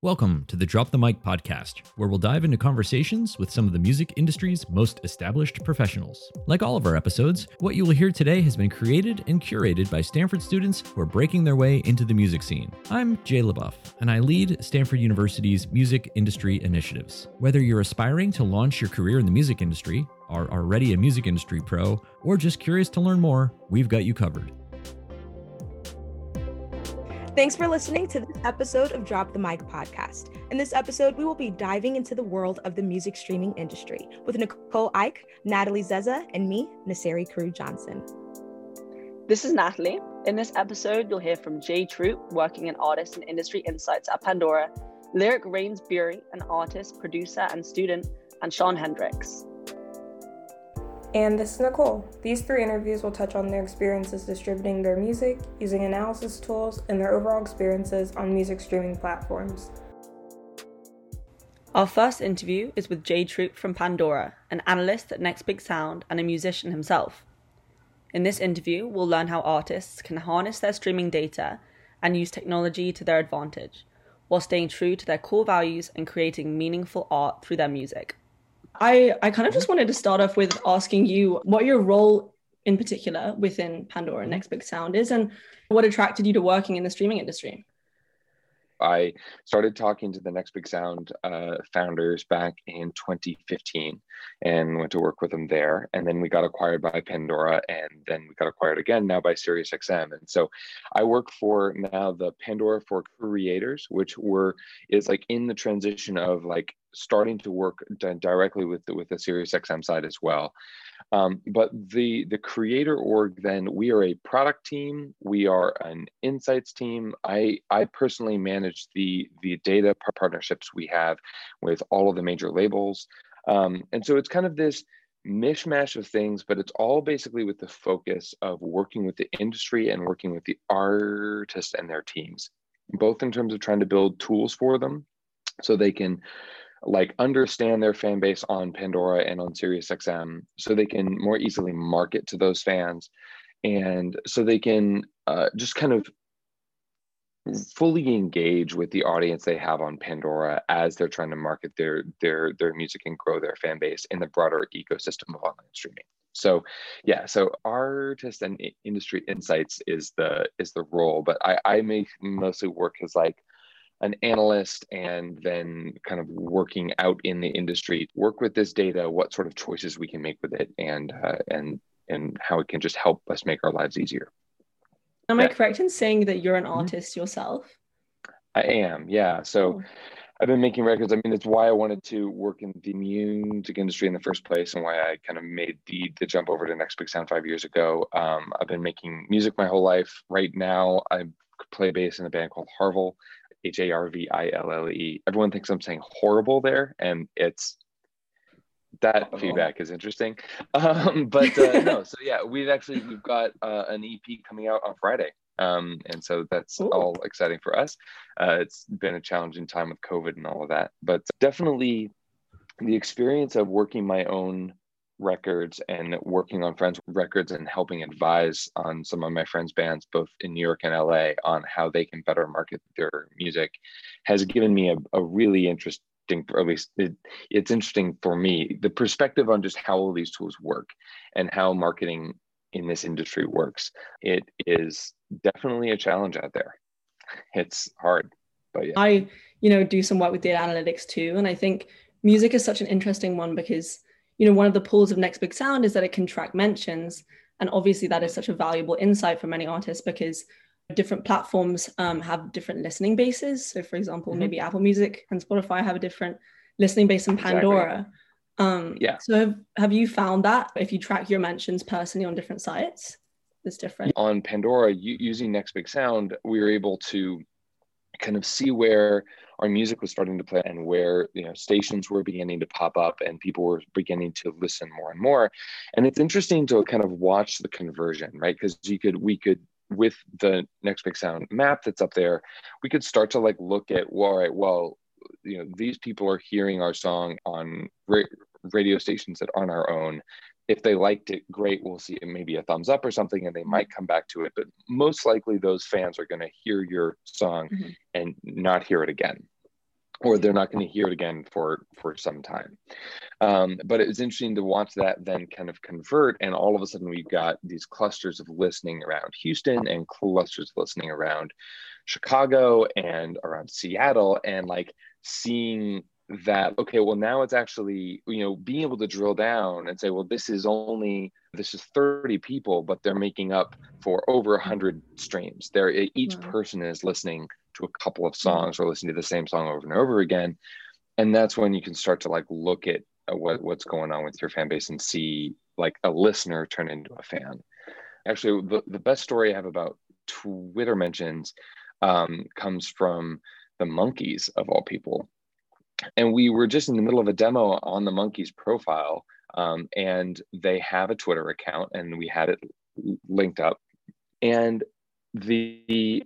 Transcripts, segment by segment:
Welcome to the Drop the Mic podcast, where we'll dive into conversations with some of the music industry's most established professionals. Like all of our episodes, what you will hear today has been created and curated by Stanford students who are breaking their way into the music scene. I'm Jay LeBoeuf, and I lead Stanford University's music industry initiatives. Whether you're aspiring to launch your career in the music industry, are already a music industry pro, or just curious to learn more, we've got you covered. Thanks for listening to this episode of Drop the Mic podcast. In this episode, we will be diving into the world of the music streaming industry with Nicole Ike, Natalie Zeza, and me, Naseri Carew Johnson. This is Natalie. In this episode, you'll hear from Jay Troop, working in artist and industry insights at Pandora, Lyric Rains Bury, an artist, producer, and student, and Sean Hendricks. And this is Nicole. These three interviews will touch on their experiences distributing their music, using analysis tools, and their overall experiences on music streaming platforms. Our first interview is with Jay Troop from Pandora, an analyst at Next Big Sound and a musician himself. In this interview, we'll learn how artists can harness their streaming data and use technology to their advantage, while staying true to their core values and creating meaningful art through their music. I, I kind of just wanted to start off with asking you what your role in particular within Pandora and Next Big Sound is and what attracted you to working in the streaming industry. I started talking to the Next Big Sound uh, founders back in 2015 and went to work with them there. And then we got acquired by Pandora and then we got acquired again now by SiriusXM. And so I work for now the Pandora for Creators, which were is like in the transition of like starting to work directly with the, with the SiriusXM side as well. Um, but the the creator org, then we are a product team. We are an insights team. I I personally manage the the data partnerships we have with all of the major labels, um, and so it's kind of this mishmash of things, but it's all basically with the focus of working with the industry and working with the artists and their teams, both in terms of trying to build tools for them so they can like understand their fan base on Pandora and on SiriusXM so they can more easily market to those fans and so they can uh, just kind of fully engage with the audience they have on Pandora as they're trying to market their their their music and grow their fan base in the broader ecosystem of online streaming. So yeah, so artist and industry insights is the is the role, but I I make mostly work as like an analyst and then kind of working out in the industry work with this data what sort of choices we can make with it and uh, and and how it can just help us make our lives easier am yeah. i correct in saying that you're an mm-hmm. artist mm-hmm. yourself i am yeah so oh. I've been making records. I mean, it's why I wanted to work in the music industry in the first place, and why I kind of made the the jump over to Next Big Sound five years ago. Um, I've been making music my whole life. Right now, I play bass in a band called Harville, H A R V I L L E. Everyone thinks I'm saying horrible there, and it's that oh. feedback is interesting. Um, but uh, no, so yeah, we've actually we've got uh, an EP coming out on Friday, um, and so that's Ooh. all exciting for us. Uh, it's been a challenging time with COVID and all of that, but definitely the experience of working my own records and working on friends records and helping advise on some of my friends bands both in new york and la on how they can better market their music has given me a, a really interesting or at least it, it's interesting for me the perspective on just how all these tools work and how marketing in this industry works. It is definitely a challenge out there. It's hard but yeah. I you know do some work with data analytics too and i think music is such an interesting one because you know, one of the pulls of Next Big Sound is that it can track mentions. And obviously, that is such a valuable insight for many artists because different platforms um, have different listening bases. So, for example, mm-hmm. maybe Apple Music and Spotify have a different listening base than Pandora. Exactly. Um, yeah. So, have, have you found that if you track your mentions personally on different sites, it's different? On Pandora, using Next Big Sound, we were able to kind of see where our music was starting to play and where you know stations were beginning to pop up and people were beginning to listen more and more. And it's interesting to kind of watch the conversion right? Because you could we could with the next big sound map that's up there we could start to like look at well all right well you know these people are hearing our song on ra- radio stations that aren't our own if they liked it, great. We'll see maybe a thumbs up or something, and they might come back to it. But most likely, those fans are going to hear your song mm-hmm. and not hear it again. or they're not going to hear it again for for some time um, but it was interesting to watch that then kind of convert and all of a sudden we've got these clusters of listening around houston and clusters of listening around chicago and around seattle and like seeing that okay well now it's actually you know being able to drill down and say well this is only this is 30 people but they're making up for over 100 streams. There each wow. person is listening to a couple of mm-hmm. songs or listening to the same song over and over again. And that's when you can start to like look at uh, what, what's going on with your fan base and see like a listener turn into a fan. Actually the, the best story i have about twitter mentions um, comes from the Monkees of all people and we were just in the middle of a demo on the Monkees' profile um, and they have a twitter account and we had it linked up and the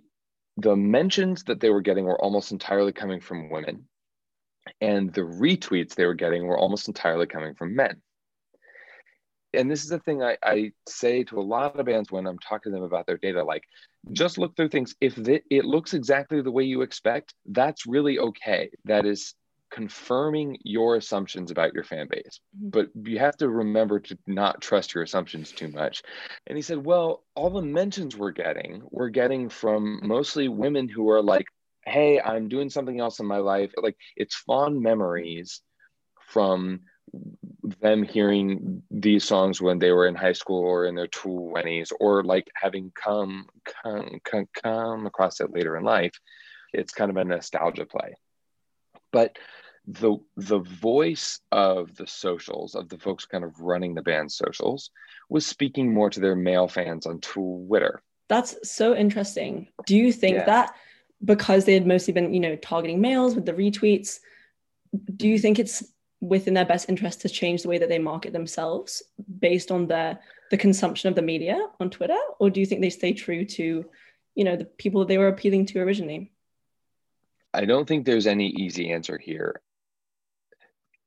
the mentions that they were getting were almost entirely coming from women and the retweets they were getting were almost entirely coming from men and this is the thing I, I, say to a lot of bands when I'm talking to them about their data. Like, just look through things. If it looks exactly the way you expect, that's really okay. That is confirming your assumptions about your fan base. Mm-hmm. But you have to remember to not trust your assumptions too much. And he said, Well, all the mentions we're getting, we're getting from mostly women who are like, Hey, I'm doing something else in my life. Like it's fond memories from them hearing these songs when they were in high school or in their 20s or like having come come come, come across it later in life it's kind of a nostalgia play but the the voice of the socials of the folks kind of running the band's socials was speaking more to their male fans on Twitter. That's so interesting. Do you think yeah. that because they had mostly been, you know, targeting males with the retweets, do you think it's within their best interest to change the way that they market themselves based on their the consumption of the media on Twitter, or do you think they stay true to, you know, the people they were appealing to originally? I don't think there's any easy answer here.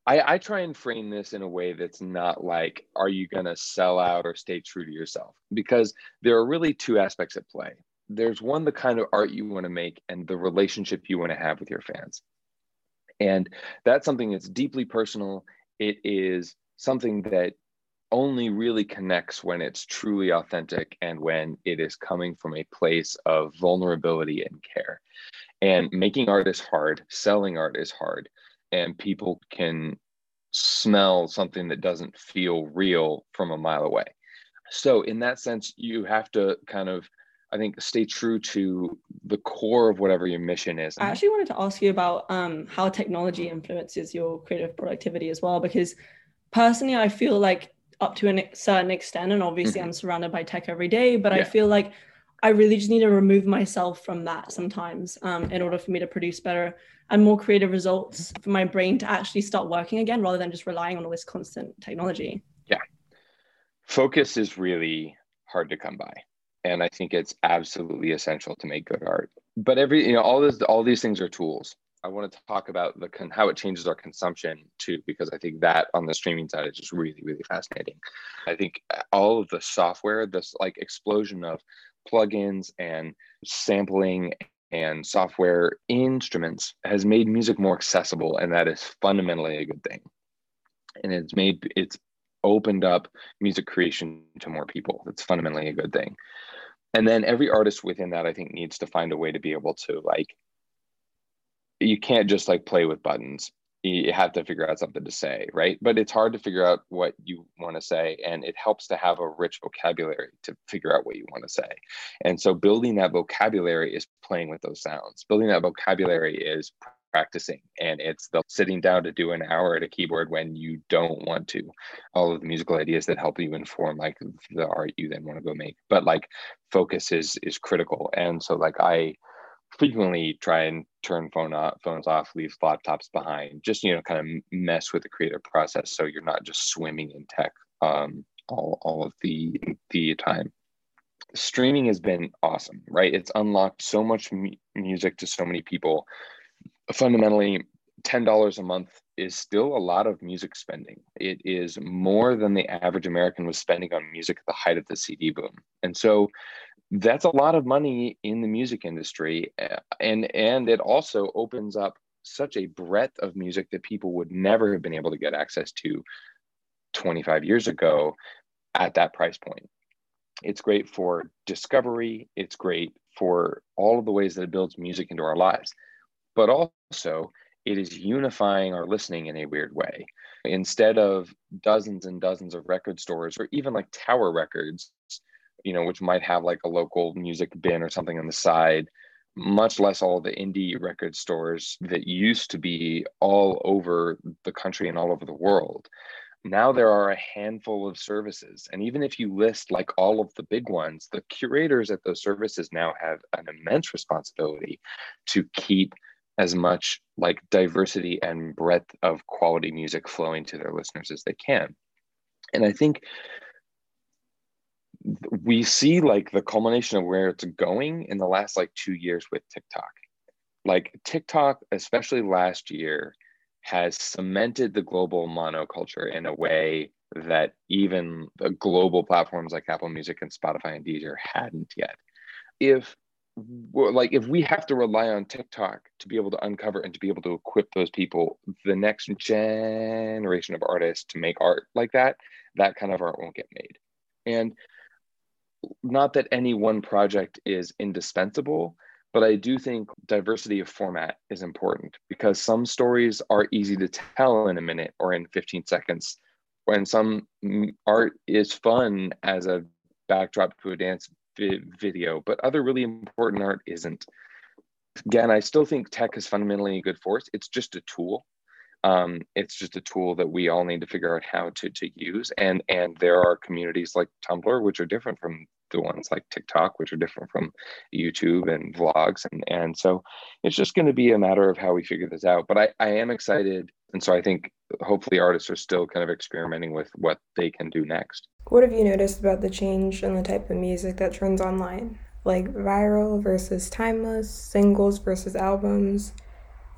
I, I try and frame this in a way that's not like, are you going to sell out or stay true to yourself? Because there are really two aspects at play. There's one, the kind of art you want to make and the relationship you want to have with your fans. And that's something that's deeply personal. It is something that only really connects when it's truly authentic and when it is coming from a place of vulnerability and care. And making art is hard, selling art is hard and people can smell something that doesn't feel real from a mile away. So, in that sense, you have to kind of, I think, stay true to the core of whatever your mission is. I actually wanted to ask you about um, how technology influences your creative productivity as well, because personally, I feel like up to a certain extent, and obviously mm-hmm. I'm surrounded by tech every day, but yeah. I feel like I really just need to remove myself from that sometimes um, in order for me to produce better and more creative results for my brain to actually start working again rather than just relying on all this constant technology. Yeah. Focus is really hard to come by. And I think it's absolutely essential to make good art. But every, you know, all this, all these things are tools. I want to talk about the how it changes our consumption too, because I think that on the streaming side is just really, really fascinating. I think all of the software, this like explosion of plugins and sampling and software instruments has made music more accessible and that is fundamentally a good thing. And it's made it's opened up music creation to more people. That's fundamentally a good thing. And then every artist within that i think needs to find a way to be able to like you can't just like play with buttons you have to figure out something to say, right? But it's hard to figure out what you want to say. And it helps to have a rich vocabulary to figure out what you want to say. And so building that vocabulary is playing with those sounds. Building that vocabulary is practicing and it's the sitting down to do an hour at a keyboard when you don't want to all of the musical ideas that help you inform like the art you then want to go make but like focus is is critical and so like i frequently try and turn phone off, phones off, leave laptops behind, just you know, kind of mess with the creative process so you're not just swimming in tech um, all all of the the time. Streaming has been awesome, right? It's unlocked so much mu- music to so many people. Fundamentally, ten dollars a month is still a lot of music spending. It is more than the average American was spending on music at the height of the CD boom, and so that's a lot of money in the music industry eh, and and it also opens up such a breadth of music that people would never have been able to get access to 25 years ago at that price point. It's great for discovery, it's great for all of the ways that it builds music into our lives. But also, it is unifying our listening in a weird way. Instead of dozens and dozens of record stores or even like Tower Records, you know, which might have like a local music bin or something on the side, much less all the indie record stores that used to be all over the country and all over the world. Now there are a handful of services. And even if you list like all of the big ones, the curators at those services now have an immense responsibility to keep as much like diversity and breadth of quality music flowing to their listeners as they can. And I think we see like the culmination of where it's going in the last like two years with TikTok. Like TikTok, especially last year, has cemented the global monoculture in a way that even the global platforms like Apple Music and Spotify and Deezer hadn't yet. If like if we have to rely on TikTok to be able to uncover and to be able to equip those people, the next generation of artists to make art like that, that kind of art won't get made. And not that any one project is indispensable, but I do think diversity of format is important because some stories are easy to tell in a minute or in 15 seconds, when some art is fun as a backdrop to a dance vi- video, but other really important art isn't. Again, I still think tech is fundamentally a good force. It's just a tool. Um, it's just a tool that we all need to figure out how to, to use. And, and there are communities like Tumblr, which are different from the ones like TikTok, which are different from YouTube and vlogs. And, and so it's just going to be a matter of how we figure this out. But I, I am excited. And so I think hopefully artists are still kind of experimenting with what they can do next. What have you noticed about the change in the type of music that trends online? Like viral versus timeless, singles versus albums,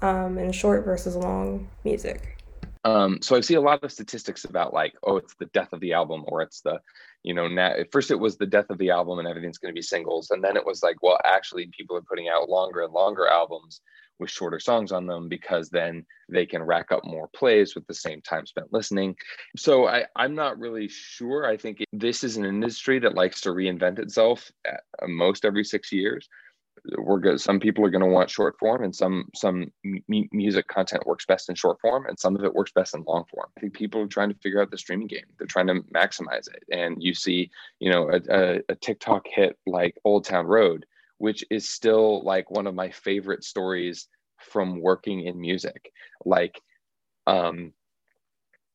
um, and short versus long music? Um, so I see a lot of statistics about like, oh, it's the death of the album, or it's the, you know, now at first it was the death of the album and everything's going to be singles, and then it was like, well, actually, people are putting out longer and longer albums with shorter songs on them because then they can rack up more plays with the same time spent listening. So I, I'm not really sure. I think this is an industry that likes to reinvent itself at most every six years. We're good. Some people are going to want short form, and some some m- music content works best in short form, and some of it works best in long form. I think people are trying to figure out the streaming game. They're trying to maximize it, and you see, you know, a, a, a TikTok hit like Old Town Road which is still like one of my favorite stories from working in music. Like um,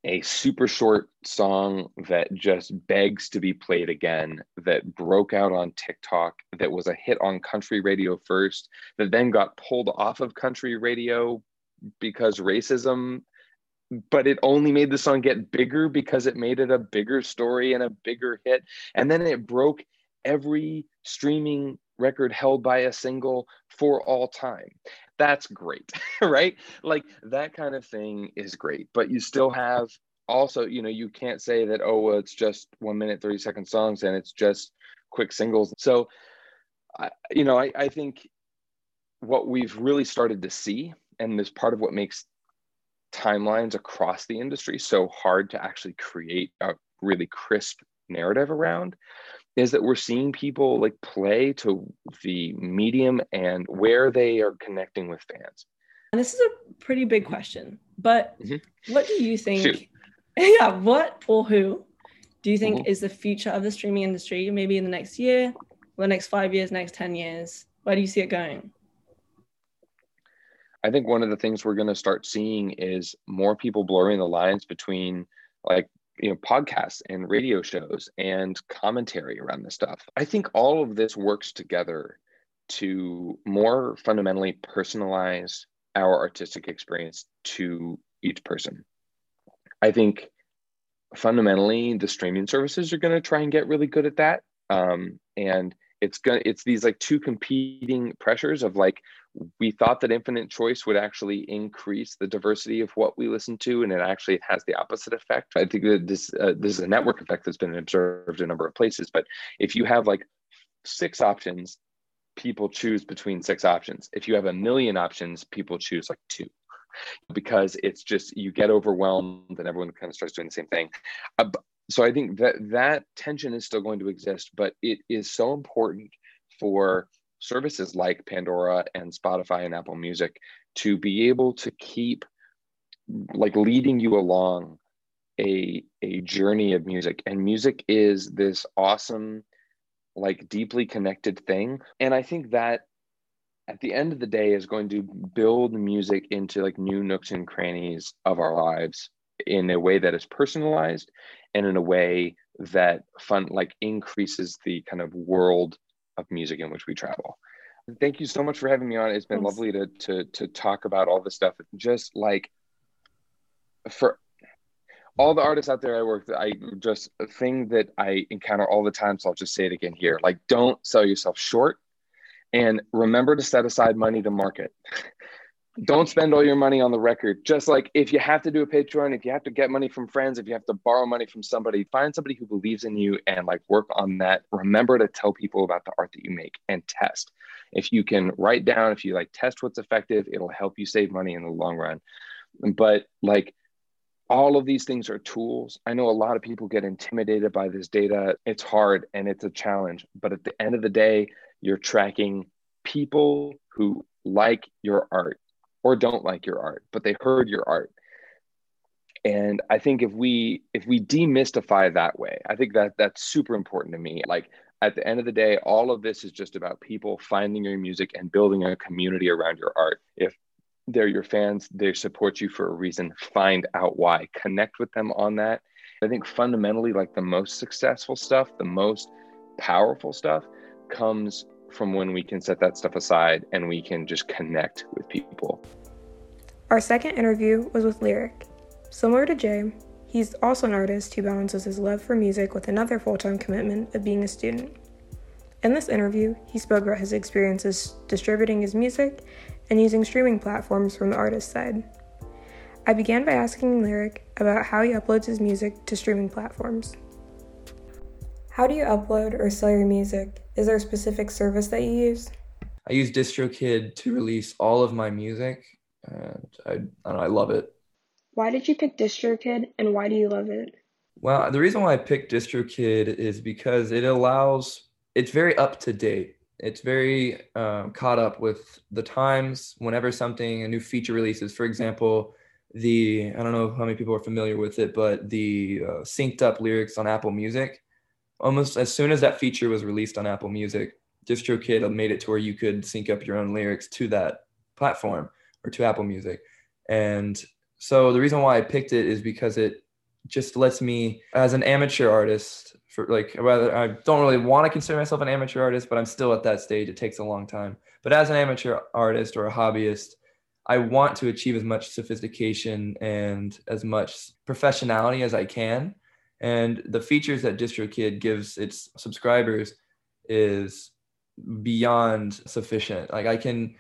a super short song that just begs to be played again, that broke out on TikTok, that was a hit on country radio first, that then got pulled off of country radio because racism but it only made the song get bigger because it made it a bigger story and a bigger hit. And then it broke every streaming record held by a single for all time. That's great, right? Like that kind of thing is great, but you still have also, you know, you can't say that, oh, well, it's just one minute, 30 second songs and it's just quick singles. So, I, you know, I, I think what we've really started to see, and this part of what makes timelines across the industry so hard to actually create a really crisp narrative around is that we're seeing people like play to the medium and where they are connecting with fans. And this is a pretty big question, but mm-hmm. what do you think? yeah, what or who do you think mm-hmm. is the future of the streaming industry? Maybe in the next year, the next five years, next 10 years? Where do you see it going? I think one of the things we're going to start seeing is more people blurring the lines between like you know podcasts and radio shows and commentary around this stuff. I think all of this works together to more fundamentally personalize our artistic experience to each person. I think fundamentally the streaming services are going to try and get really good at that um, and it's to it's these like two competing pressures of like we thought that infinite choice would actually increase the diversity of what we listen to and it actually has the opposite effect i think that this uh, this is a network effect that's been observed in a number of places but if you have like six options people choose between six options if you have a million options people choose like two because it's just you get overwhelmed and everyone kind of starts doing the same thing. So I think that that tension is still going to exist, but it is so important for services like Pandora and Spotify and Apple Music to be able to keep like leading you along a a journey of music. And music is this awesome like deeply connected thing. And i think that at the end of the day is going to build music into like new nooks and crannies of our lives in a way that is personalized and in a way that fun like increases the kind of world of music in which we travel thank you so much for having me on it's been Thanks. lovely to to to talk about all this stuff just like for all the artists out there I work with, I just a thing that I encounter all the time. So I'll just say it again here. Like, don't sell yourself short and remember to set aside money to market. don't spend all your money on the record. Just like if you have to do a Patreon, if you have to get money from friends, if you have to borrow money from somebody, find somebody who believes in you and like work on that. Remember to tell people about the art that you make and test. If you can write down, if you like test what's effective, it'll help you save money in the long run. But like, all of these things are tools. I know a lot of people get intimidated by this data. It's hard and it's a challenge. But at the end of the day, you're tracking people who like your art or don't like your art, but they heard your art. And I think if we if we demystify that way, I think that that's super important to me. Like at the end of the day, all of this is just about people finding your music and building a community around your art. If they're your fans they support you for a reason find out why connect with them on that i think fundamentally like the most successful stuff the most powerful stuff comes from when we can set that stuff aside and we can just connect with people our second interview was with lyric similar to jay he's also an artist who balances his love for music with another full-time commitment of being a student in this interview, he spoke about his experiences distributing his music and using streaming platforms from the artist's side. I began by asking Lyric about how he uploads his music to streaming platforms. How do you upload or sell your music? Is there a specific service that you use? I use DistroKid to release all of my music, and I, I, know, I love it. Why did you pick DistroKid, and why do you love it? Well, the reason why I picked DistroKid is because it allows, it's very up to date it's very um, caught up with the times whenever something a new feature releases for example the i don't know how many people are familiar with it but the uh, synced up lyrics on apple music almost as soon as that feature was released on apple music distrokid made it to where you could sync up your own lyrics to that platform or to apple music and so the reason why i picked it is because it just lets me as an amateur artist for like rather I don't really want to consider myself an amateur artist, but I'm still at that stage. It takes a long time. But as an amateur artist or a hobbyist, I want to achieve as much sophistication and as much professionality as I can. And the features that DistroKid gives its subscribers is beyond sufficient. Like I can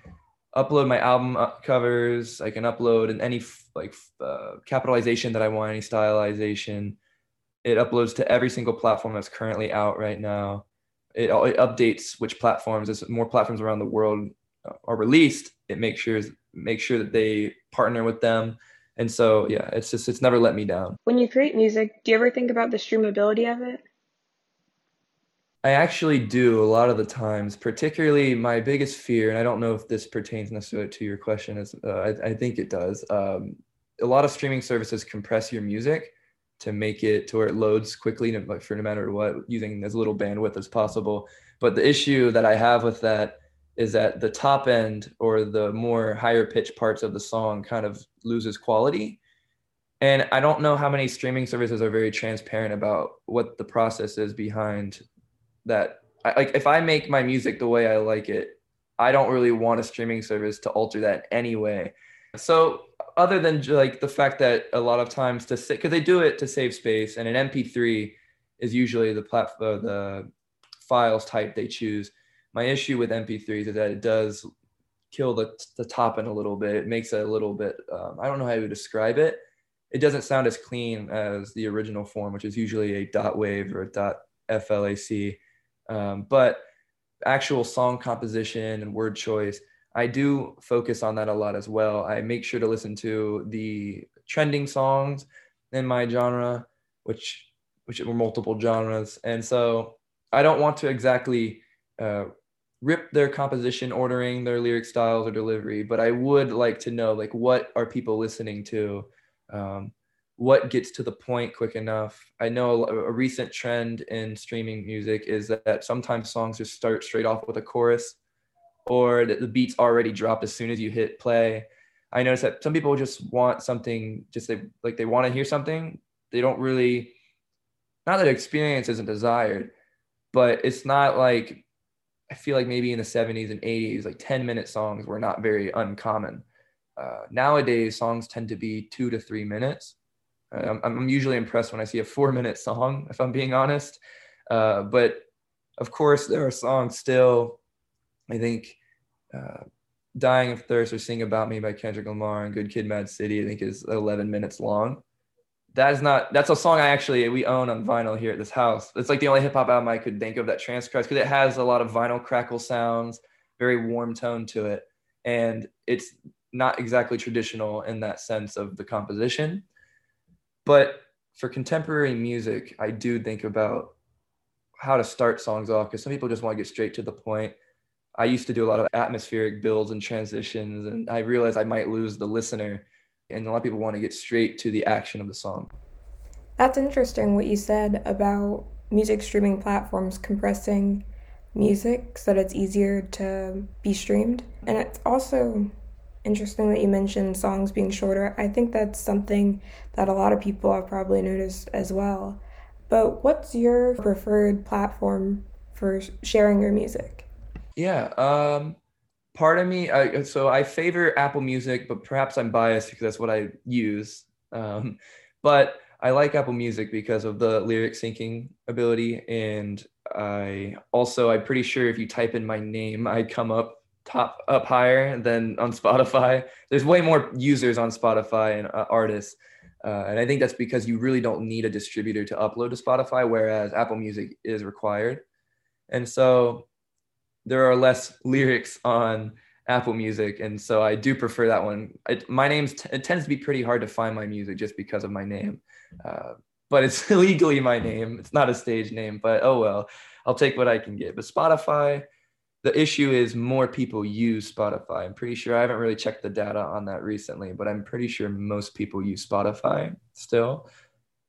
upload my album uh, covers, I can upload in any like uh, capitalization that I want, any stylization it uploads to every single platform that's currently out right now. It, it updates which platforms as more platforms around the world uh, are released. It makes sure make sure that they partner with them. And so yeah, it's just it's never let me down. When you create music, do you ever think about the streamability of it? I actually do a lot of the times, particularly my biggest fear, and I don't know if this pertains necessarily to your question, is uh, I, I, think it does. Um, a lot of streaming services compress your music, to make it to where it loads quickly for no matter what using as little bandwidth as possible but the issue that i have with that is that the top end or the more higher pitch parts of the song kind of loses quality. And i don't know how many streaming services are very transparent about what the process is behind that. I, like if i make my music the way i like it i don't really want a streaming service to alter that anyway. So other than like the fact that a lot of times to sit because they do it to save space and an mp3 is usually the platform uh, the files type they choose my issue with mp3s is that it does kill the, the top end a little bit. It makes it a little bit um, i don't know how to describe it. It doesn't sound as clean as the original form which is usually a dot wave or a dot flac um, but actual song composition and word choice I do focus on that a lot as well. I make sure to listen to the trending songs in my genre, which which were multiple genres, and so I don't want to exactly uh, rip their composition ordering, their lyric styles or delivery, but I would like to know like what are people listening to. Um, what gets to the point quick enough. I know a, a, recent trend in streaming music is that sometimes songs just start straight off with a chorus or that the beats already drop as soon as you hit play. I notice that some people just want something, just they, like they want to hear something. They don't really, not that experience isn't desired, but it's not like, I feel like maybe in the 70s and 80s, like 10 minute songs were not very uncommon. Uh, nowadays, songs tend to be two to three minutes. Uh, I'm, I'm, usually impressed when I see a four minute song, if I'm being honest. Uh, but of course, there are songs still I think uh, Dying of Thirst or Sing About Me by Kendrick Lamar and Good Kid Mad City, I think is 11 minutes long. That is not, that's a song I actually, we own on vinyl here at this house. It's like the only hip hop album I could think of that transcribes because it has a lot of vinyl crackle sounds, very warm tone to it. And it's not exactly traditional in that sense of the composition. But for contemporary music, I do think about how to start songs off because some people just want to get straight to the point I used to do a lot of atmospheric builds and transitions, and I realized I might lose the listener. And a lot of people want to get straight to the action of the song. That's interesting what you said about music streaming platforms compressing music so that it's easier to be streamed. And it's also interesting that you mentioned songs being shorter. I think that's something that a lot of people have probably noticed as well. But what's your preferred platform for sharing your music? Yeah. Um, part of me, I, so I favor Apple Music, but perhaps I'm biased because that's what I use. Um, but I like Apple Music because of the lyric syncing ability, and I also I'm pretty sure if you type in my name, I come up top up higher than on Spotify. There's way more users on Spotify and uh, artists. Uh, and I think that's because you really don't need a distributor to upload to Spotify, whereas Apple Music is required. And so there are less lyrics on Apple Music, and so I do prefer that one. It, my name's t- it tends to be pretty hard to find my music just because of my name, uh, but it's legally my name. It's not a stage name, but oh well, I'll take what I can get. But Spotify, the issue is more people use Spotify. I'm pretty sure I haven't really checked the data on that recently, but I'm pretty sure most people use Spotify still.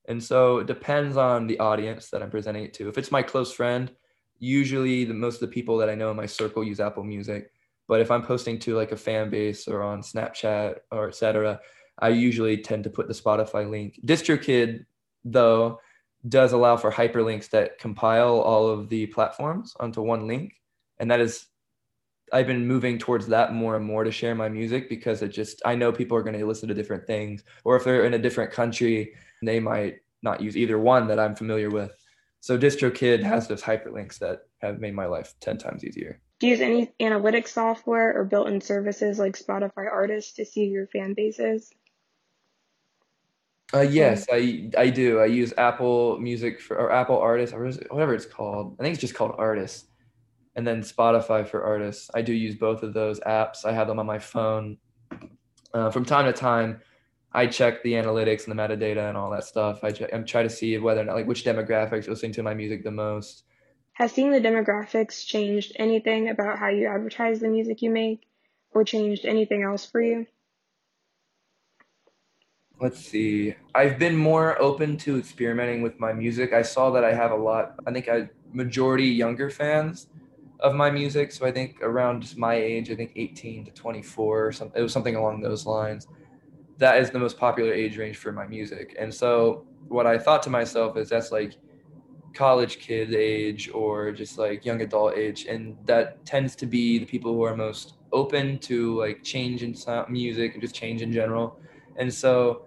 And so it depends on the audience that I'm presenting it to. If it's my close friend, usually the most of the people that I know in my circle use Apple Music. But if I'm posting to like a fan base or on Snapchat or etc., I usually tend to put the Spotify link. DistroKid, though, does allow for hyperlinks that compile all of the platforms onto one link. And that is, I've been moving towards that more and more to share my music because it just, I know people are going to listen to different things. Or if they're in a different country, they might not use either one that I'm familiar with. So DistroKid has those hyperlinks that have made my life 10 times easier. Do you use any analytics software or built in services like Spotify Artists to see your fan bases? Uh, yes, I I do. I use Apple Music for or Apple Artists or whatever it's called. I think it's just called Artists, and then Spotify for Artists. I do use both of those apps. I have them on my phone. Uh, from time to time, I check the analytics and the metadata and all that stuff. I check, I'm trying to see whether or not like which demographics are listening to my music the most. Has seeing the demographics changed anything about how you advertise the music you make, or changed anything else for you? Let's see. I've been more open to experimenting with my music. I saw that I have a lot. I think I majority younger fans of my music. So I think around my age, I think 18 to 24 or something. It was something along those lines that is the most popular age range for my music. And so what I thought to myself is that's like college kid age or just like young adult age. And that tends to be the people who are most open to like change in sound, music and just change in general. And so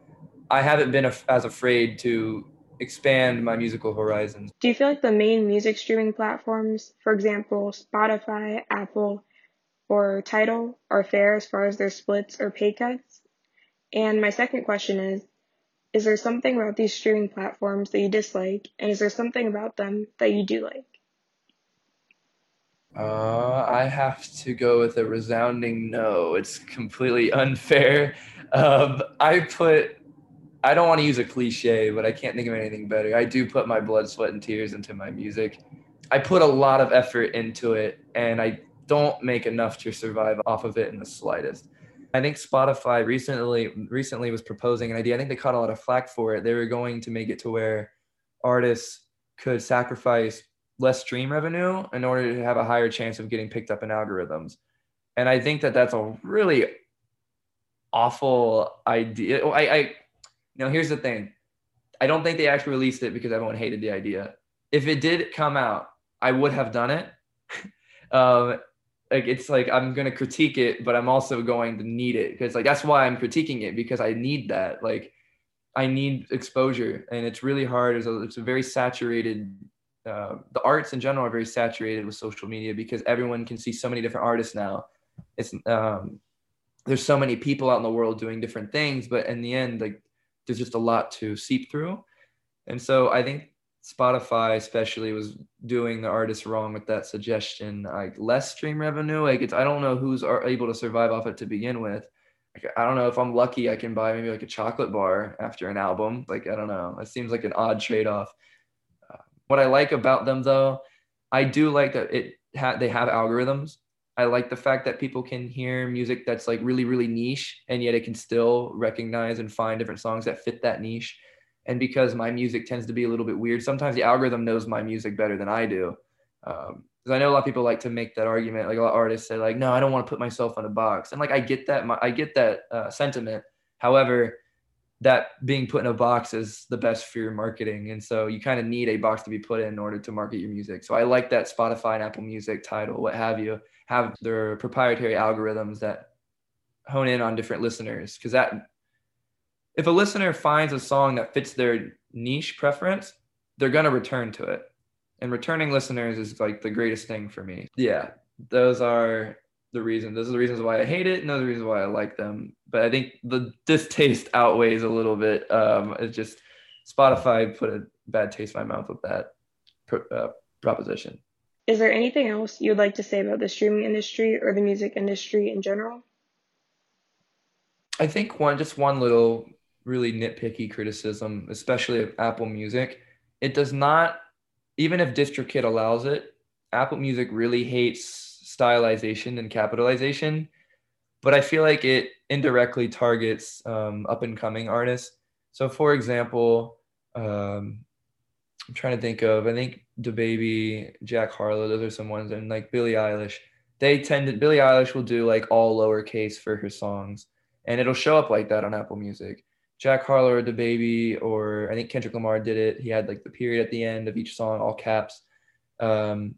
i haven't been as afraid to expand my musical horizons. Do you feel like the main music streaming platforms for example spotify apple or tidal are fair as far as their splits or pay cuts and my second question is Is there something about these streaming platforms that you dislike? And is there something about them that you do like? Uh, I have to go with a resounding no. It's completely unfair. Um, I put, I don't want to use a cliche, but I can't think of anything better. I do put my blood, sweat, and tears into my music. I put a lot of effort into it, and I don't make enough to survive off of it in the slightest. I think Spotify recently recently was proposing an idea. I think they caught a lot of flack for it. They were going to make it to where artists could sacrifice less stream revenue in order to have a higher chance of getting picked up in algorithms. And I think that that's a really awful idea. I, I you know, here's the thing. I don't think they actually released it because everyone hated the idea. If it did come out, I would have done it. um, like it's like I'm gonna critique it, but I'm also going to need it because like that's why I'm critiquing it because I need that. Like I need exposure, and it's really hard. It's a, it's a very saturated. Uh, the arts in general are very saturated with social media because everyone can see so many different artists now. It's um, there's so many people out in the world doing different things, but in the end, like there's just a lot to seep through. And so I think Spotify especially was doing the artists wrong with that suggestion. Like less stream revenue, like it's I don't know who's able to survive off it to begin with. Like, I don't know if I'm lucky, I can buy maybe like a chocolate bar after an album. Like I don't know, it seems like an odd trade off. Uh, what I like about them though, I do like that it ha- they have algorithms. I like the fact that people can hear music that's like really really niche, and yet it can still recognize and find different songs that fit that niche and because my music tends to be a little bit weird sometimes the algorithm knows my music better than i do. Because um, i know a lot of people like to make that argument like a lot of artists say like no i don't want to put myself in a box. And like i get that i get that uh, sentiment. However that being put in a box is the best for your marketing. And so you kind of need a box to be put in in order to market your music. So i like that spotify and apple music Tidal, what have you have their proprietary algorithms that hone in on different listeners. Because that if a listener finds a song that fits their niche preference, they're going to return to it. And returning listeners is like the greatest thing for me. Yeah, those are the reasons. Those are the reasons why I hate it, and those are the reasons why I like them. But I think the distaste outweighs a little bit. Um, it's just Spotify put a bad taste in my mouth with that uh, proposition. Is there anything else you'd like to say about the streaming industry or the music industry in general? I think one just one little really nitpicky criticism, especially of Apple Music. It does not, even if DistroKid allows it, Apple Music really hates stylization and capitalization. But I feel like it indirectly targets um, up and coming artists. So, for example, um, I'm trying to think of, I think DaBaby, Jack Harlow, those are some ones, and like Billie Eilish. They tend to, Billie Eilish will do like all lowercase for her songs, and it'll show up like that on Apple Music. Jack Harlow or baby, or I think Kendrick Lamar did it. He had like the period at the end of each song, all caps. Um,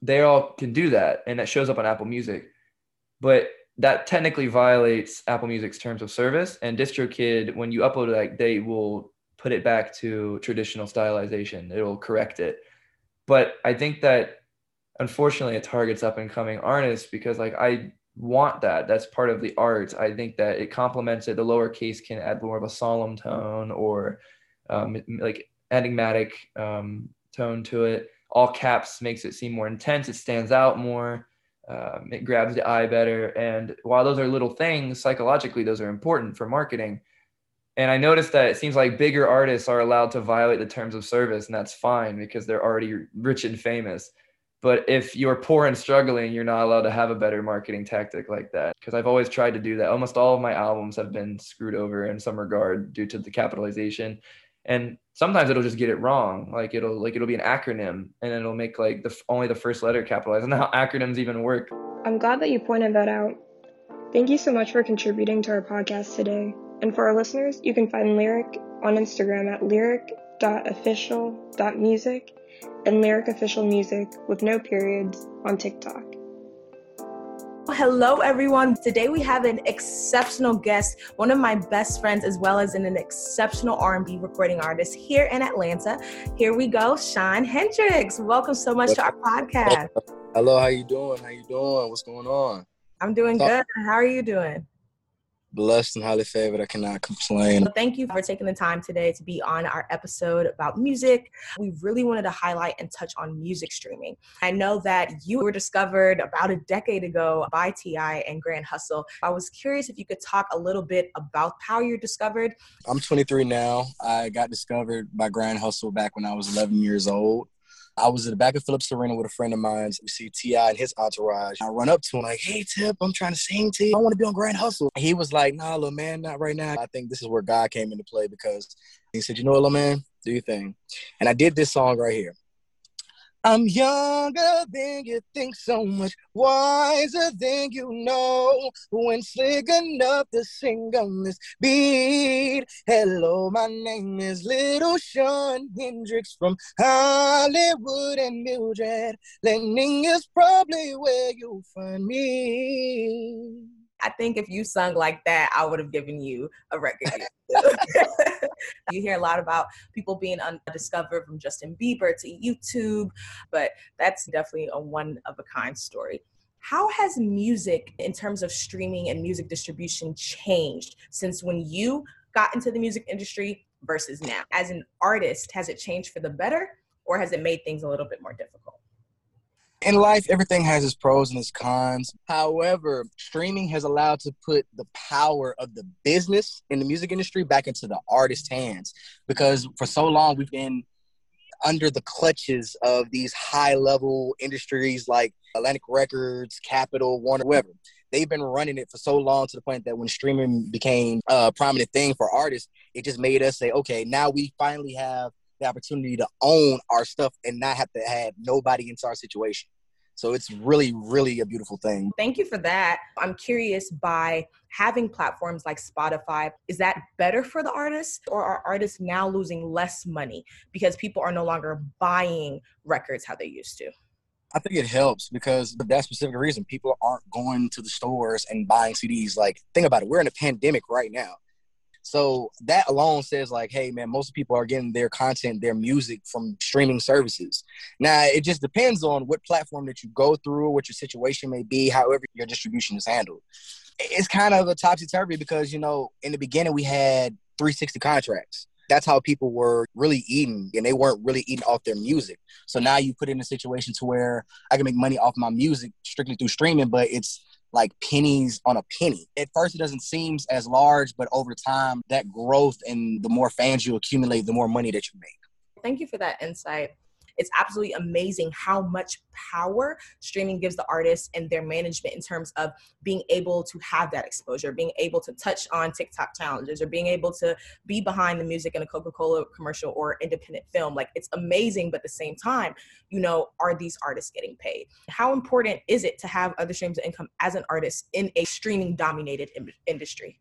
they all can do that, and that shows up on Apple Music. But that technically violates Apple Music's terms of service. And DistroKid, when you upload it, like they will put it back to traditional stylization. It'll correct it. But I think that unfortunately it targets up and coming artists because like I want that. That's part of the art. I think that it complements it. The lowercase can add more of a solemn tone or um, like enigmatic um, tone to it. All caps makes it seem more intense. It stands out more. Um, it grabs the eye better. And while those are little things, psychologically, those are important for marketing. And I noticed that it seems like bigger artists are allowed to violate the terms of service, and that's fine because they're already rich and famous. But if you're poor and struggling, you're not allowed to have a better marketing tactic like that. Because I've always tried to do that. Almost all of my albums have been screwed over in some regard due to the capitalization. And sometimes it'll just get it wrong. Like it'll like it'll be an acronym and it'll make like the only the first letter capitalized. And how acronyms even work. I'm glad that you pointed that out. Thank you so much for contributing to our podcast today. And for our listeners, you can find Lyric on Instagram at lyric.official.music and Lyric Official Music with no periods on TikTok. Hello, everyone. Today we have an exceptional guest, one of my best friends, as well as an, an exceptional R&B recording artist here in Atlanta. Here we go, Sean Hendricks. Welcome so much to our podcast. Hello, how you doing? How you doing? What's going on? I'm doing good. How are you doing? Blessed and highly favored. I cannot complain. thank you for taking the time today to be on our episode about music. We really wanted to highlight and touch on music streaming. I know that you were discovered about a decade ago by T.I. and Grand Hustle. I was curious if you could talk a little bit about how you're discovered. I'm 23 now. I got discovered by Grand Hustle back when I was 11 years old. I was at the back of Phillips Arena with a friend of mine. We see T.I. and his entourage. I run up to him like, "Hey, Tip, I'm trying to sing to you. I want to be on Grand Hustle." He was like, "Nah, little man, not right now." I think this is where God came into play because he said, "You know what, little man, do your thing." And I did this song right here. I'm younger than you think, so much wiser than you know. When slick enough to sing on this beat. Hello, my name is Little Sean Hendrix from Hollywood and Mildred. Landing is probably where you'll find me. I think if you sung like that, I would have given you a record. you hear a lot about people being undiscovered from Justin Bieber to YouTube, but that's definitely a one of a kind story. How has music, in terms of streaming and music distribution, changed since when you got into the music industry versus now? As an artist, has it changed for the better or has it made things a little bit more difficult? In life, everything has its pros and its cons. However, streaming has allowed to put the power of the business in the music industry back into the artist's hands because for so long we've been under the clutches of these high level industries like Atlantic Records, Capitol, Warner, whoever. They've been running it for so long to the point that when streaming became a prominent thing for artists, it just made us say, okay, now we finally have the opportunity to own our stuff and not have to have nobody into our situation. So it's really, really a beautiful thing. Thank you for that. I'm curious by having platforms like Spotify, is that better for the artists or are artists now losing less money because people are no longer buying records how they used to? I think it helps because of that specific reason. People aren't going to the stores and buying CDs. Like, think about it. We're in a pandemic right now. So that alone says like, hey man, most people are getting their content, their music from streaming services. Now it just depends on what platform that you go through, what your situation may be, however your distribution is handled. It's kind of a topsy turvy because you know in the beginning we had 360 contracts. That's how people were really eating, and they weren't really eating off their music. So now you put in a situation to where I can make money off my music strictly through streaming, but it's like pennies on a penny. At first, it doesn't seem as large, but over time, that growth and the more fans you accumulate, the more money that you make. Thank you for that insight it's absolutely amazing how much power streaming gives the artists and their management in terms of being able to have that exposure, being able to touch on TikTok challenges, or being able to be behind the music in a Coca Cola commercial or independent film. Like it's amazing, but at the same time, you know, are these artists getting paid? How important is it to have other streams of income as an artist in a streaming dominated industry?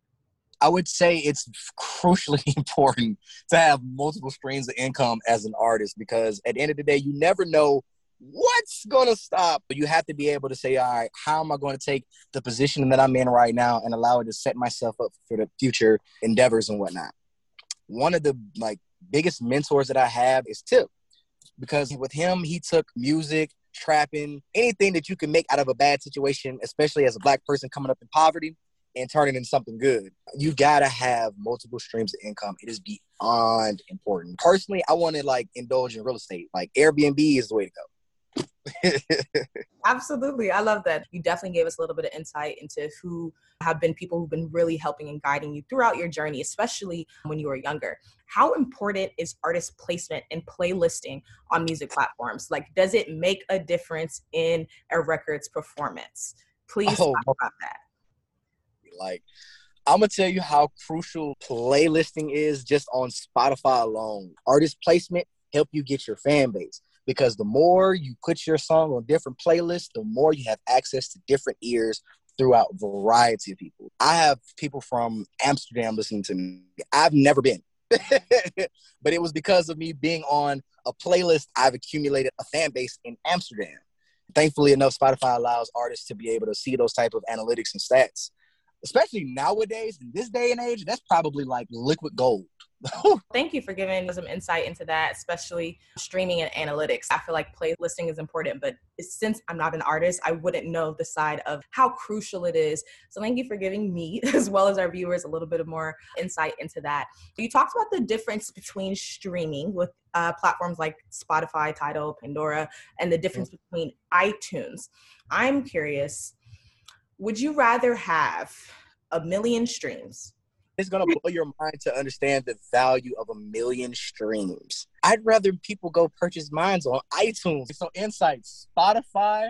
I would say it's crucially important to have multiple streams of income as an artist because at the end of the day, you never know what's going to stop. But you have to be able to say, all right, how am I going to take the position that I'm in right now and allow it to set myself up for the future endeavors and whatnot. One of the like biggest mentors that I have is Tip because with him, he took music, trapping, anything that you can make out of a bad situation, especially as a black person coming up in poverty and turn it into something good. You gotta have multiple streams of income. It is beyond important. Personally, I want to like indulge in real estate. Like Airbnb is the way to go. Absolutely. I love that. You definitely gave us a little bit of insight into who have been people who've been really helping and guiding you throughout your journey, especially when you were younger. How important is artist placement and playlisting on music platforms? Like, does it make a difference in a record's performance? Please oh, talk about that. Like, I'm gonna tell you how crucial playlisting is just on Spotify alone. Artist placement help you get your fan base because the more you put your song on different playlists, the more you have access to different ears throughout variety of people. I have people from Amsterdam listening to me. I've never been. but it was because of me being on a playlist I've accumulated a fan base in Amsterdam. Thankfully enough, Spotify allows artists to be able to see those type of analytics and stats especially nowadays in this day and age, that's probably like liquid gold. Thank you for giving some insight into that, especially streaming and analytics. I feel like playlisting is important, but since I'm not an artist, I wouldn't know the side of how crucial it is. So thank you for giving me, as well as our viewers, a little bit of more insight into that. You talked about the difference between streaming with uh, platforms like Spotify, Tidal, Pandora, and the difference mm-hmm. between iTunes. I'm curious, would you rather have a million streams it's gonna blow your mind to understand the value of a million streams. I'd rather people go purchase mines on iTunes. So insights, Spotify,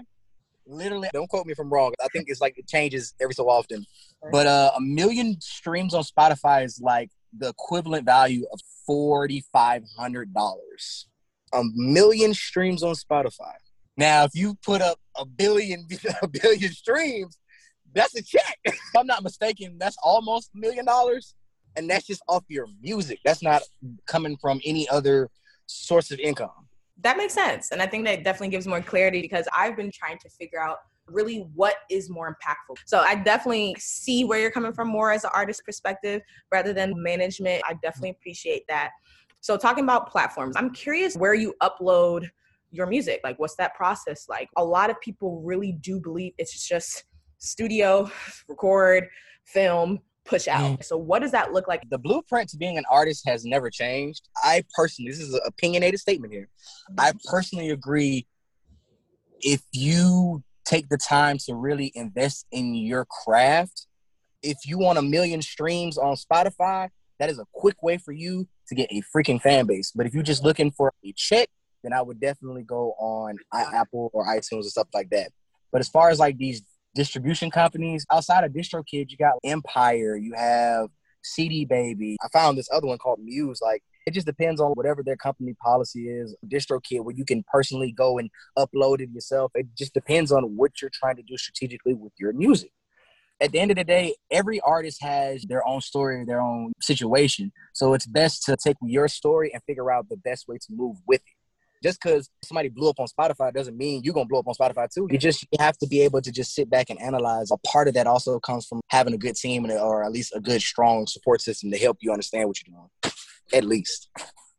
literally don't quote me if I'm wrong. I think it's like it changes every so often. But uh, a million streams on Spotify is like the equivalent value of forty five hundred dollars. A million streams on Spotify. Now, if you put up a billion a billion streams, that's a check. if I'm not mistaken, that's almost a million dollars. And that's just off your music. That's not coming from any other source of income. That makes sense. And I think that definitely gives more clarity because I've been trying to figure out really what is more impactful. So I definitely see where you're coming from more as an artist perspective rather than management. I definitely appreciate that. So talking about platforms, I'm curious where you upload your music. Like what's that process like? A lot of people really do believe it's just studio, record, film, push out. Mm. So what does that look like? The blueprint to being an artist has never changed. I personally, this is an opinionated statement here. I personally agree if you take the time to really invest in your craft, if you want a million streams on Spotify, that is a quick way for you to get a freaking fan base. But if you're just looking for a check, then I would definitely go on Apple or iTunes and stuff like that. But as far as like these distribution companies. Outside of DistroKid, you got Empire, you have CD Baby. I found this other one called Muse. Like it just depends on whatever their company policy is. DistroKid, where you can personally go and upload it yourself. It just depends on what you're trying to do strategically with your music. At the end of the day, every artist has their own story, their own situation. So it's best to take your story and figure out the best way to move with it just because somebody blew up on Spotify doesn't mean you're gonna blow up on Spotify too. You just have to be able to just sit back and analyze. A part of that also comes from having a good team or at least a good strong support system to help you understand what you're doing. At least.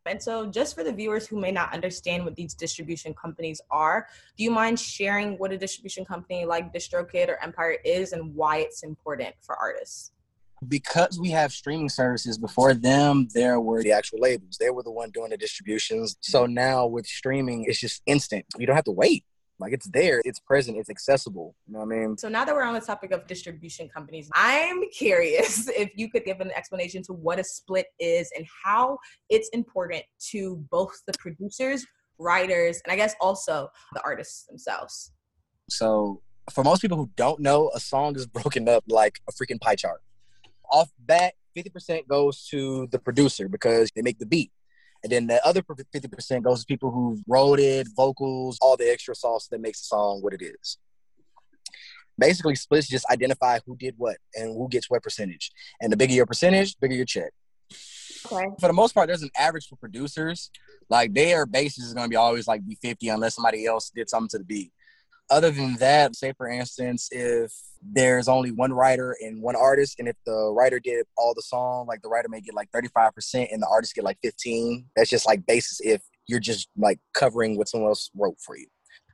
And so, just for the viewers who may not understand what these distribution companies are, do you mind sharing what a distribution company like DistroKid or Empire is and why it's important for artists? Because we have streaming services before them there were the actual labels. They were the one doing the distributions. So now with streaming it's just instant. You don't have to wait. Like it's there. It's present. It's accessible. You know what i mean? So now that we're on the topic of distribution companies i'm curious if you could give an explanation to what a split is and how it's important to both the producers writers and i guess also the artists themselves. So for most people who don't know a song is broken up like a freaking pie chart off bat, 50% goes to the producer because they make the beat. And then the other 50% goes to people who wrote it, vocals, all the extra sauce that makes the song what it is. Basically, splits just identify who did what and who gets what percentage. And the bigger your percentage, bigger your check. Okay. For the most part, there's an average for producers. Like their basis is going to be always like be 50 unless somebody else did something to the beat. Other than that, say for instance, if there's only one writer and one artist, and if the writer did all the song, like the writer may get like 35% and the artist get like 15. That's just like basis if you're just like covering what someone else wrote for you.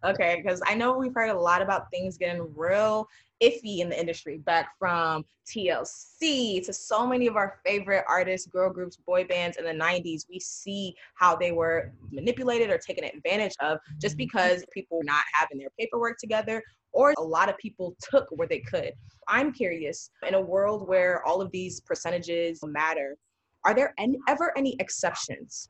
Okay, because I know we've heard a lot about things getting real iffy in the industry, back from TLC to so many of our favorite artists, girl groups, boy bands in the 90s. We see how they were manipulated or taken advantage of just mm-hmm. because people were not having their paperwork together or a lot of people took where they could. I'm curious in a world where all of these percentages matter, are there any, ever any exceptions?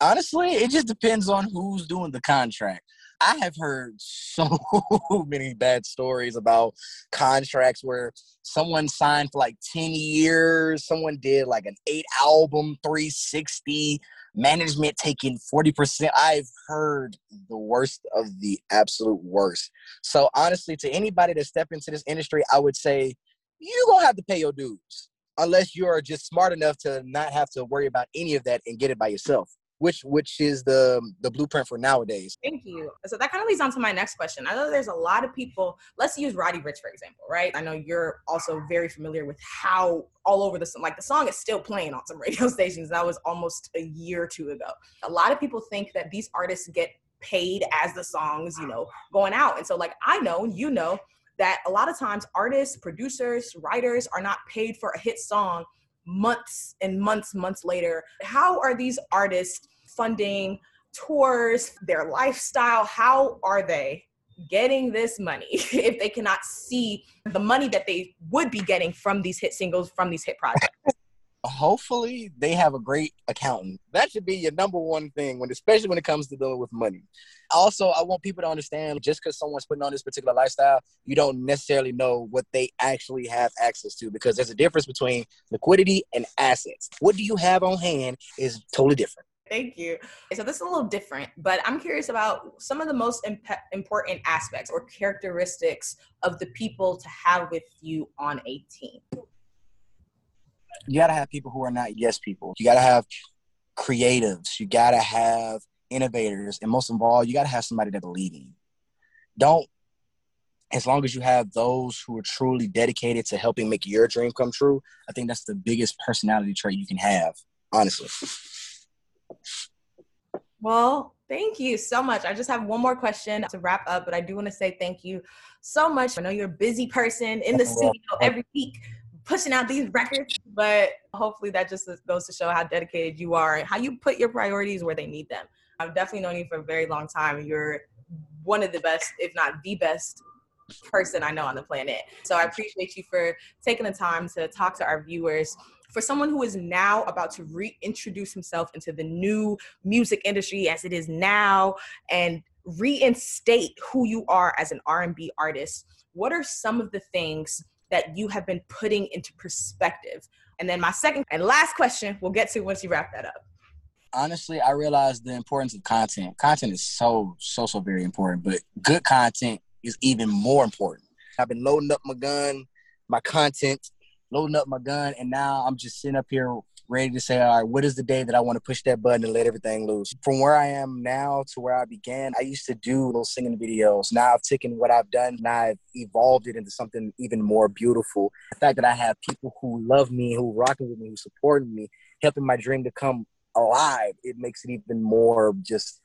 Honestly, it just depends on who's doing the contract. I have heard so many bad stories about contracts where someone signed for like 10 years, someone did like an eight album 360, management taking 40%. I've heard the worst of the absolute worst. So honestly, to anybody that step into this industry, I would say you're gonna have to pay your dues unless you're just smart enough to not have to worry about any of that and get it by yourself which which is the um, the blueprint for nowadays. Thank you. So that kind of leads on to my next question. I know there's a lot of people. Let's use Roddy Ricch for example, right? I know you're also very familiar with how all over the like the song is still playing on some radio stations. That was almost a year or two ago. A lot of people think that these artists get paid as the songs, you know, going out. And so like I know, you know, that a lot of times artists, producers, writers are not paid for a hit song months and months, months later. How are these artists funding tours, their lifestyle? How are they getting this money if they cannot see the money that they would be getting from these hit singles, from these hit projects? hopefully they have a great accountant. That should be your number one thing when especially when it comes to dealing with money. Also, I want people to understand just because someone's putting on this particular lifestyle, you don't necessarily know what they actually have access to because there's a difference between liquidity and assets. What do you have on hand is totally different. Thank you. So this is a little different, but I'm curious about some of the most imp- important aspects or characteristics of the people to have with you on a team you got to have people who are not yes people. You got to have creatives. You got to have innovators, and most of all, you got to have somebody that believe in you. Don't. As long as you have those who are truly dedicated to helping make your dream come true, I think that's the biggest personality trait you can have, honestly. Well, thank you so much. I just have one more question to wrap up, but I do want to say thank you so much. I know you're a busy person in the studio every week, pushing out these records, but hopefully that just goes to show how dedicated you are and how you put your priorities where they need them. I've definitely known you for a very long time. You're one of the best, if not the best person I know on the planet. So I appreciate you for taking the time to talk to our viewers. For someone who is now about to reintroduce himself into the new music industry as it is now and reinstate who you are as an R&B artist, what are some of the things that you have been putting into perspective? And then my second and last question we'll get to once you wrap that up. Honestly, I realized the importance of content. Content is so, so, so very important, but good content is even more important. I've been loading up my gun, my content, loading up my gun, and now I'm just sitting up here ready to say, all right, what is the day that I want to push that button and let everything loose? From where I am now to where I began, I used to do little singing videos. Now I've taken what I've done and I've evolved it into something even more beautiful. The fact that I have people who love me, who rocking with me, who supporting me, helping my dream to come alive, it makes it even more just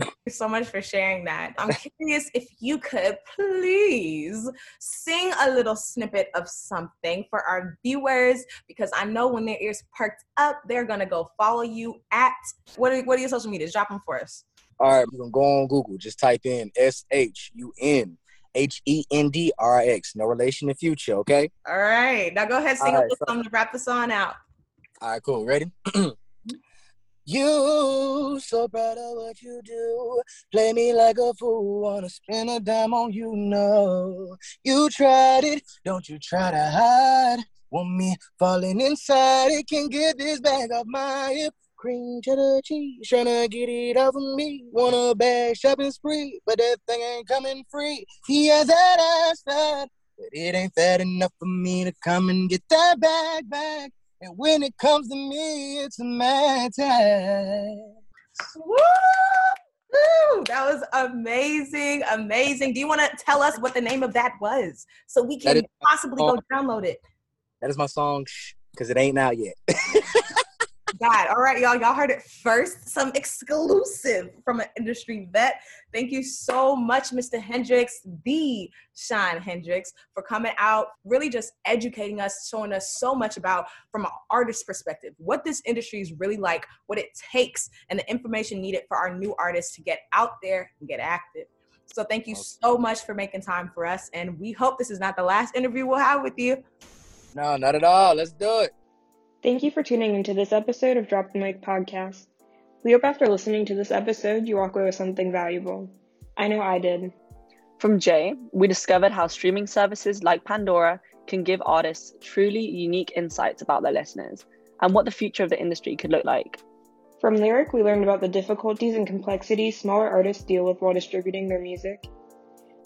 Thank you so much for sharing that. I'm curious if you could please sing a little snippet of something for our viewers because I know when their ears perked up, they're gonna go follow you at what are, what are your social medias? Drop them for us. All right, we're gonna go on Google. Just type in S H U N H E N D R X. No relation to Future, okay? All right. Now go ahead, sing right, a little so, something to wrap the song out. All right, cool. Ready? You so proud of what you do. Play me like a fool. Wanna spend a dime on you, no. You tried it, don't you try to hide. Want me falling inside it, can get this bag off my hip. Cream cheddar cheese, tryna get it off of me. Want a bad shopping spree, but that thing ain't coming free. He has that ass fat, but it ain't fat enough for me to come and get that bag back. And when it comes to me, it's a matter. Woo! that was amazing, amazing. Do you want to tell us what the name of that was so we can possibly go download it? That is my song because it ain't out yet. God. All right, y'all. Y'all heard it first. Some exclusive from an industry vet. Thank you so much, Mr. Hendrix, the Sean Hendrix, for coming out, really just educating us, showing us so much about from an artist perspective, what this industry is really like, what it takes, and the information needed for our new artists to get out there and get active. So thank you so much for making time for us. And we hope this is not the last interview we'll have with you. No, not at all. Let's do it. Thank you for tuning into this episode of Drop the Mic podcast. We hope after listening to this episode, you walk away with something valuable. I know I did. From Jay, we discovered how streaming services like Pandora can give artists truly unique insights about their listeners and what the future of the industry could look like. From Lyric, we learned about the difficulties and complexities smaller artists deal with while distributing their music.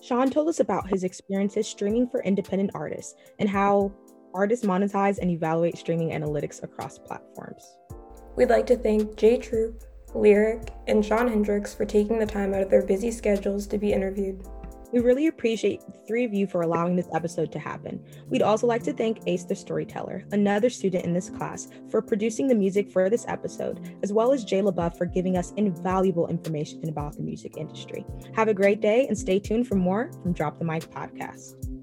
Sean told us about his experiences streaming for independent artists and how artists monetize and evaluate streaming analytics across platforms. We'd like to thank Jay Troop, Lyric, and Sean Hendrix for taking the time out of their busy schedules to be interviewed. We really appreciate the three of you for allowing this episode to happen. We'd also like to thank Ace the Storyteller, another student in this class, for producing the music for this episode, as well as Jay LeBoeuf for giving us invaluable information about the music industry. Have a great day and stay tuned for more from Drop the Mic podcast.